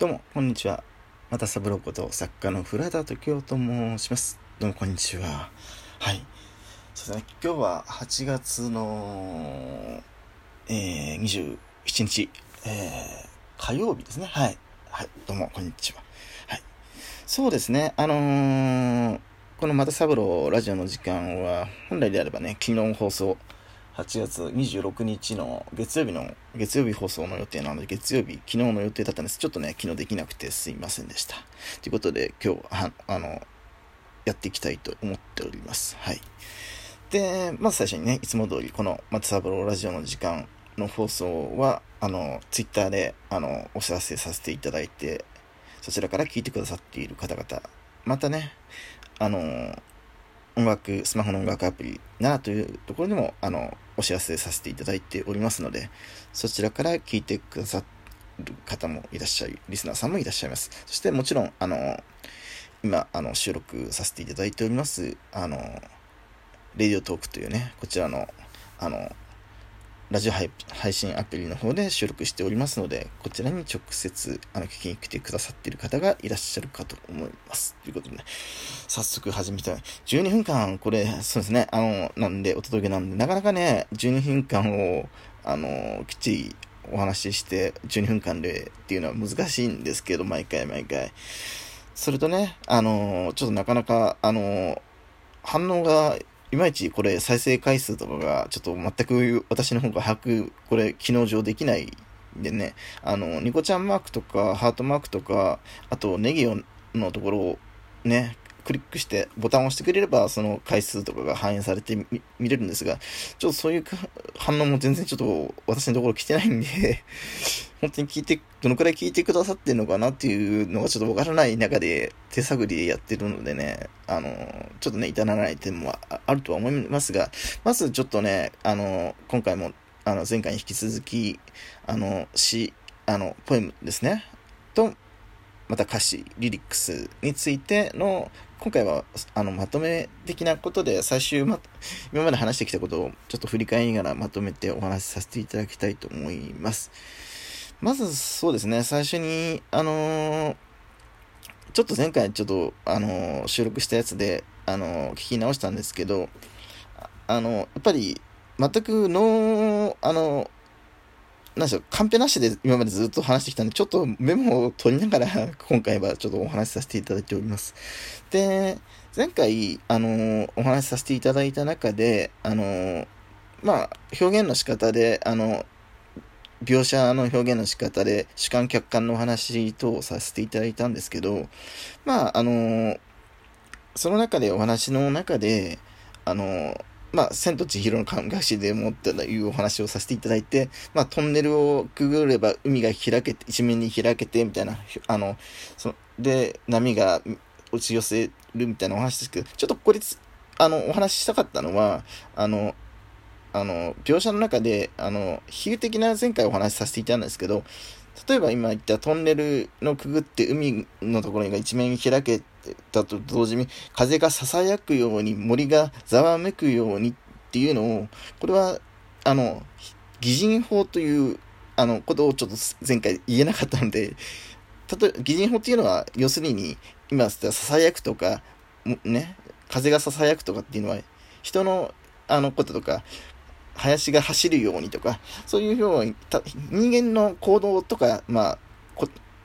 どうも、こんにちは。またサブロこと作家の古畑時生と申します。どうも、こんにちは。はい。そうですね、今日は8月の、えー、27日、えー、火曜日ですね。はい。はい、どうも、こんにちは。はい。そうですね、あのー、このまたサブローラジオの時間は、本来であればね、昨日放送、8月26日の月曜日の、月曜日放送の予定なので、月曜日、昨日の予定だったんです。ちょっとね、昨日できなくてすいませんでした。ということで、今日、ああの、やっていきたいと思っております。はい。で、まず最初にね、いつも通り、この松三郎ラジオの時間の放送は、あの、ツイッターで、あの、お知らせさせていただいて、そちらから聞いてくださっている方々、またね、あの、音楽、スマホの音楽アプリなというところでも、あの、お知らせさせていただいておりますので、そちらから聞いてくださる方もいらっしゃい、リスナーさんもいらっしゃいます。そしてもちろん、あの、今、あの、収録させていただいております、あの、レディオトークというね、こちらの、あの、ラジオ配信アプリの方で収録しておりますので、こちらに直接、あの、聞きに来てくださっている方がいらっしゃるかと思います。ということでね、早速始めたい。12分間、これ、そうですね、あの、なんで、お届けなんで、なかなかね、12分間を、あの、きっちりお話しして、12分間でっていうのは難しいんですけど、毎回毎回。それとね、あの、ちょっとなかなか、あの、反応がいまいちこれ再生回数とかがちょっと全く私の方が把握、これ機能上できないんでね、あの、ニコちゃんマークとかハートマークとか、あとネギのところをね、クリックしてボタンを押してくれればその回数とかが反映されて見れるんですが、ちょっとそういう反応も全然ちょっと私のところ来てないんで、本当に聞いて、どのくらい聞いてくださってるのかなっていうのがちょっとわからない中で手探りでやってるのでね、あの、ちょっとね、至らない点もあるとは思いますが、まずちょっとね、あの、今回も、あの、前回に引き続き、あの、詩、あの、ポエムですね、と、また歌詞、リリックスについての、今回はあのまとめ的なことで最終ま、今まで話してきたことをちょっと振り返りながらまとめてお話しさせていただきたいと思います。まずそうですね、最初に、あのー、ちょっと前回ちょっと、あのー、収録したやつで、あのー、聞き直したんですけど、あのやっぱり全くノー、あのなんでしょう、カンペなしで今までずっと話してきたんで、ちょっとメモを取りながら、今回はちょっとお話しさせていただいております。で、前回、あの、お話しさせていただいた中で、あの、まあ、表現の仕方で、あの、描写の表現の仕方で主観客観のお話等をさせていただいたんですけど、まあ、あの、その中でお話の中で、あの、まあ、千と千尋の考えしでもっていうお話をさせていただいて、まあ、トンネルをくぐれば海が開けて、一面に開けて、みたいな、あの、そで、波が落ち寄せるみたいなお話ですけど、ちょっとこれ、あの、お話ししたかったのは、あの、あの、描写の中で、あの、比喩的な前回お話しさせていたんですけど、例えば今言ったトンネルのくぐって海のところが一面開けたと同時に風が囁くように森がざわめくようにっていうのをこれはあの擬人法というあのことをちょっと前回言えなかったので例え擬人法っていうのは要するに今ささやくとかね風がささやくとかっていうのは人のあのこととか林が走るようにとか、そういうように、人間の行動とか、まあ、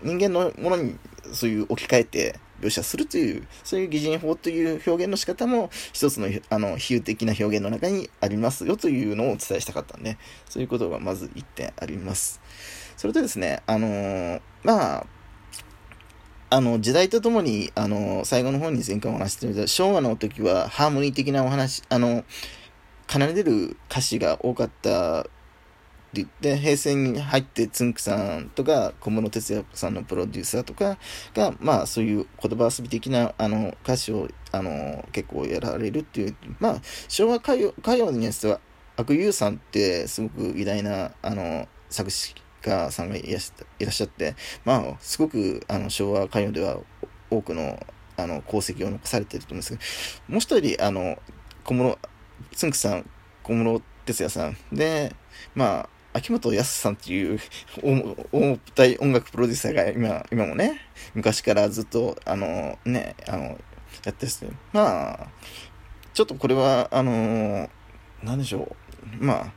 人間のものにそういう置き換えて描写するという、そういう擬人法という表現の仕方も一つのあの比喩的な表現の中にありますよというのをお伝えしたかったんで、そういうことがまず1点あります。それとですね、あのー、まあ、あの、時代とともに、あの、最後の方に前回お話してみた、昭和の時はハーモニー的なお話、あの、奏でる歌詞が多かったで、平成に入ってつんくさんとか小室哲哉さんのプロデューサーとかが、まあそういう言葉遊び的なあの歌詞をあの結構やられるっていう、まあ昭和歌謡歌謡にやつは悪友さんってすごく偉大なあの作詞家さんがいらっしゃって、まあすごくあの昭和歌謡では多くのあの功績を残されてると思うんですけど、もう一人あの小室つんくさん、小室哲哉さんで、まあ、秋元康さんっていう大体音楽プロデューサーが今、今もね、昔からずっと、あの、ね、あの、やってですね、まあ、ちょっとこれは、あの、なんでしょう、まあ、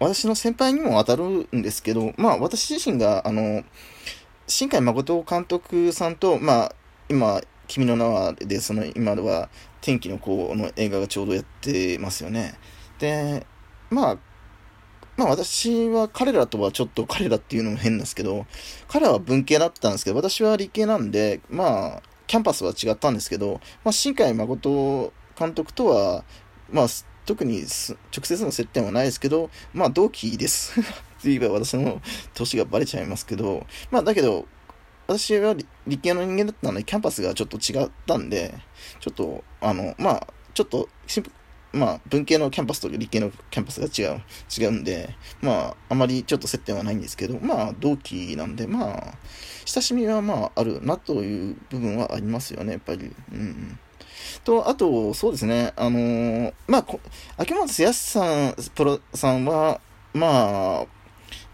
私の先輩にも当たるんですけど、まあ、私自身が、あの、新海誠監督さんと、まあ、今、君の名はで、その今では天気の子の映画がちょうどやってますよね。で、まあ、まあ私は彼らとはちょっと彼らっていうのも変なんですけど、彼らは文系だったんですけど、私は理系なんで、まあ、キャンパスは違ったんですけど、まあ、新海誠監督とは、まあ、特に直接の接点はないですけど、まあ同期です。って言えば私の年がバレちゃいますけど、まあだけど、私は理系の人間だったので、キャンパスがちょっと違ったんで、ちょっと、あの、まあ、ちょっと、まあ、文系のキャンパスと理系のキャンパスが違う、違うんで、まあ、あまりちょっと接点はないんですけど、まあ、同期なんで、まあ、親しみはまあ、あるなという部分はありますよね、やっぱり。うん。と、あと、そうですね、あのー、まあ、秋元康さん、プロさんは、まあ、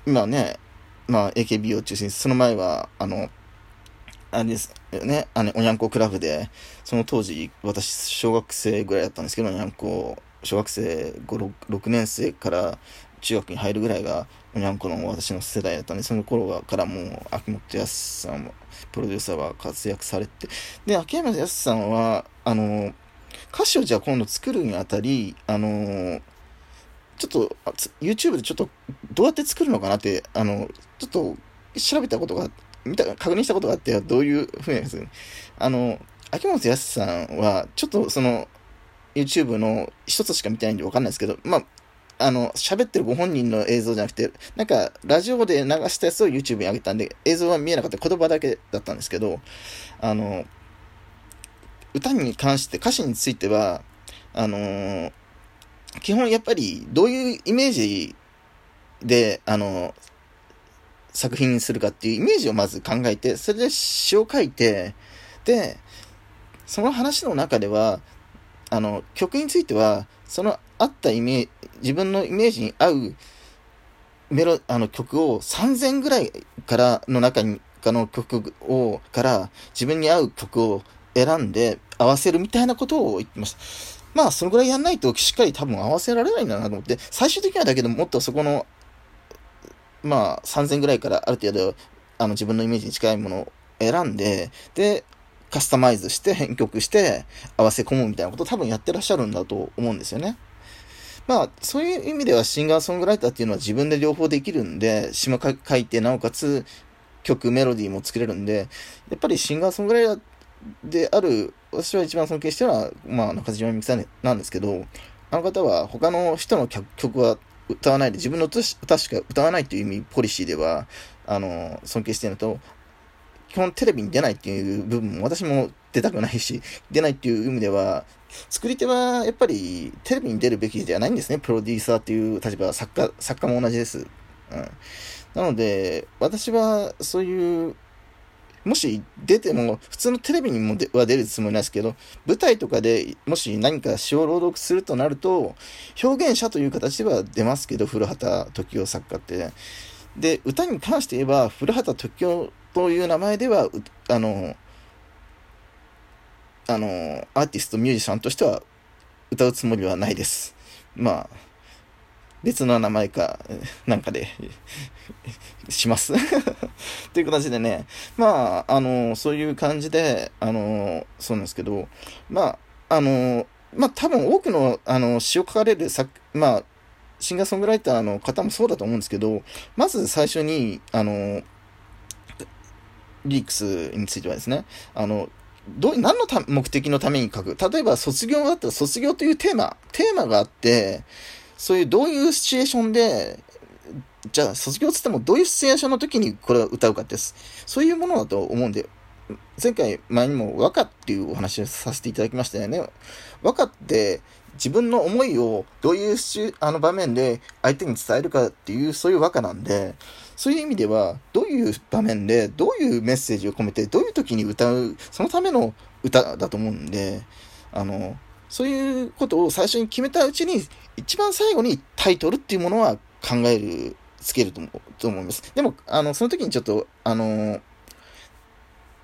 今ね、まあ、AKB を中心に、その前は、あの、あれですね、あの、おにゃんこクラブで、その当時、私、小学生ぐらいだったんですけど、おにゃんこ、小学生5、6, 6年生から中学に入るぐらいが、おにゃんこの私の世代だったんで、その頃からもう、秋元康さんも、プロデューサーは活躍されて、で、秋山康さんは、あの、歌詞をじゃあ今度作るにあたり、あの、ちょっと、YouTube でちょっと、どうやって作るのかなって、あの、ちょっと、調べたことが見た、確認したことがあって、どういうふうにですね。あの、秋元康さんは、ちょっとその、YouTube の一つしか見てないんでわかんないですけど、まあ、あの、喋ってるご本人の映像じゃなくて、なんか、ラジオで流したやつを YouTube に上げたんで、映像は見えなかった言葉だけだったんですけど、あの、歌に関して、歌詞については、あの、基本やっぱり、どういうイメージで、あの作品にするかっていうイメージをまず考えて、それで詩を書いて、で、その話の中では、あの、曲については、その合ったイメージ、自分のイメージに合うメロ、あの曲を3000ぐらいからの中に、かの曲を、から自分に合う曲を選んで合わせるみたいなことを言ってました。まあ、そのぐらいやんないとしっかり多分合わせられないんだなと思って、最終的にはだけどもっとそこのまあ、3000ぐらいからある程度、あの、自分のイメージに近いものを選んで、で、カスタマイズして編曲して合わせ込むみたいなことを多分やってらっしゃるんだと思うんですよね。まあ、そういう意味ではシンガーソングライターっていうのは自分で両方できるんで、詩も書いて、なおかつ曲、メロディーも作れるんで、やっぱりシンガーソングライターである、私は一番尊敬してるのは、まあ、中島みゆきさんなんですけど、あの方は他の人の曲は歌わないで、自分の歌しか歌わないという意味、ポリシーでは、あの、尊敬しているのと、基本テレビに出ないっていう部分も私も出たくないし、出ないっていう意味では、作り手はやっぱりテレビに出るべきではないんですね。プロデューサーっていう立場作家、作家も同じです。うん。なので、私はそういうもし出ても、普通のテレビにもは出るつもりなんですけど、舞台とかでもし何か詩を朗読するとなると、表現者という形では出ますけど、古畑時夫作家って。で、歌に関して言えば、古畑時夫という名前では、あの、あの、アーティスト、ミュージシャンとしては歌うつもりはないです。まあ、別の名前か、なんかで、します。という形でね、まあ、あの、そういう感じで、あの、そうなんですけど、まあ、あの、まあ、多分多くの、あの、詩を書かれる作、まあ、シンガーソングライターの方もそうだと思うんですけど、まず最初に、あの、リークスについてはですね、あの、どう、何の目的のために書く？例えば卒業だったら卒業というテーマ、テーマがあって、そういうどういうシチュエーションで、じゃあ卒業つってもどういうシチュエーションの時にこれを歌うかです。そういうものだと思うんで、前回前にも和歌っていうお話をさせていただきましたよね。和歌って自分の思いをどういうあの場面で相手に伝えるかっていうそういう和歌なんで、そういう意味ではどういう場面でどういうメッセージを込めてどういう時に歌う、そのための歌だと思うんで、あの、そういうことを最初に決めたうちに、一番最後にタイトルっていうものは考えるつけると思と思います。でも、あの、その時にちょっと、あの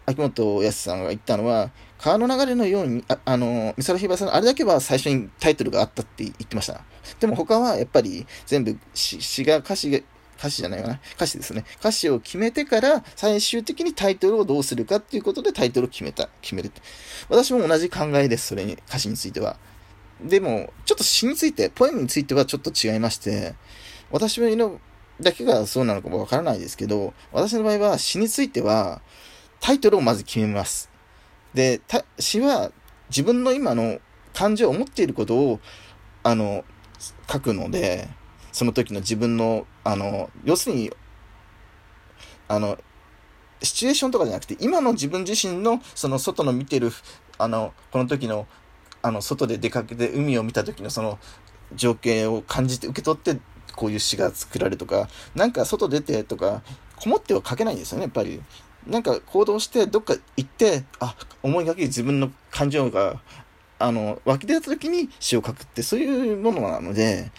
秋元康さんが言ったのは、川の流れのように、あ、あの、美空ひばりさん、あれだけは最初にタイトルがあったって言ってました。でも他はやっぱり全部詩が歌詞が、歌詞じゃないかな。歌詞ですね。歌詞を決めてから最終的にタイトルをどうするかっていうことでタイトルを決めた、決める。私も同じ考えです、それに、歌詞については。でも、ちょっと詩について、ポエムについてはちょっと違いまして、私のだけがそうなのかもわからないですけど、私の場合は詩については、タイトルをまず決めます。で、詩は自分の今の感情を思っていることを、あの、書くので、その時の自分の、あの、要するに、あの、シチュエーションとかじゃなくて、今の自分自身の、その外の見てる、あの、この時の、あの、外で出かけて海を見た時のその情景を感じて受け取って、こういう詩が作られるとか、なんか外出てとか、こもっては書けないんですよね、やっぱり。なんか行動してどっか行って、あ、思いがけ自分の感情が、あの、湧き出た時に詩を書くってそういうものなので、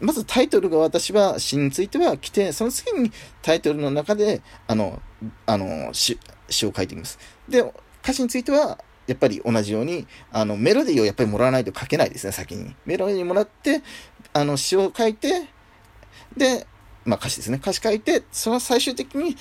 まずタイトルが私は詩については来て、その次にタイトルの中で、あの、あの、詩、詩を書いています。で、歌詞については、やっぱり同じように、あの、メロディーをやっぱりもらわないと書けないですね、先に。メロディーもらって、あの、詩を書いて、で、まあ歌詞ですね。歌詞書いて、その最終的に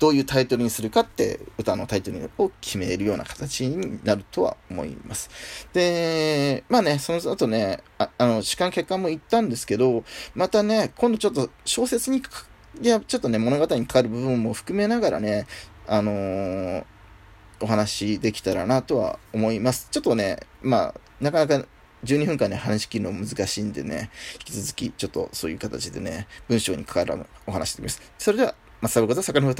どういうタイトルにするかって歌のタイトルを決めるような形になるとは思います。で、まあね、その後ね、ああの、主観客観も言ったんですけど、またね、今度ちょっと小説に、いや、ちょっとね、物語にかかる部分も含めながらね、あのー、お話できたらなとは思います。ちょっとね、まあ、なかなか12分間、ね、話し切るの難しいんでね、引き続きちょっとそういう形でね、文章に関わるお話してみます。それでは、松田こと坂の畑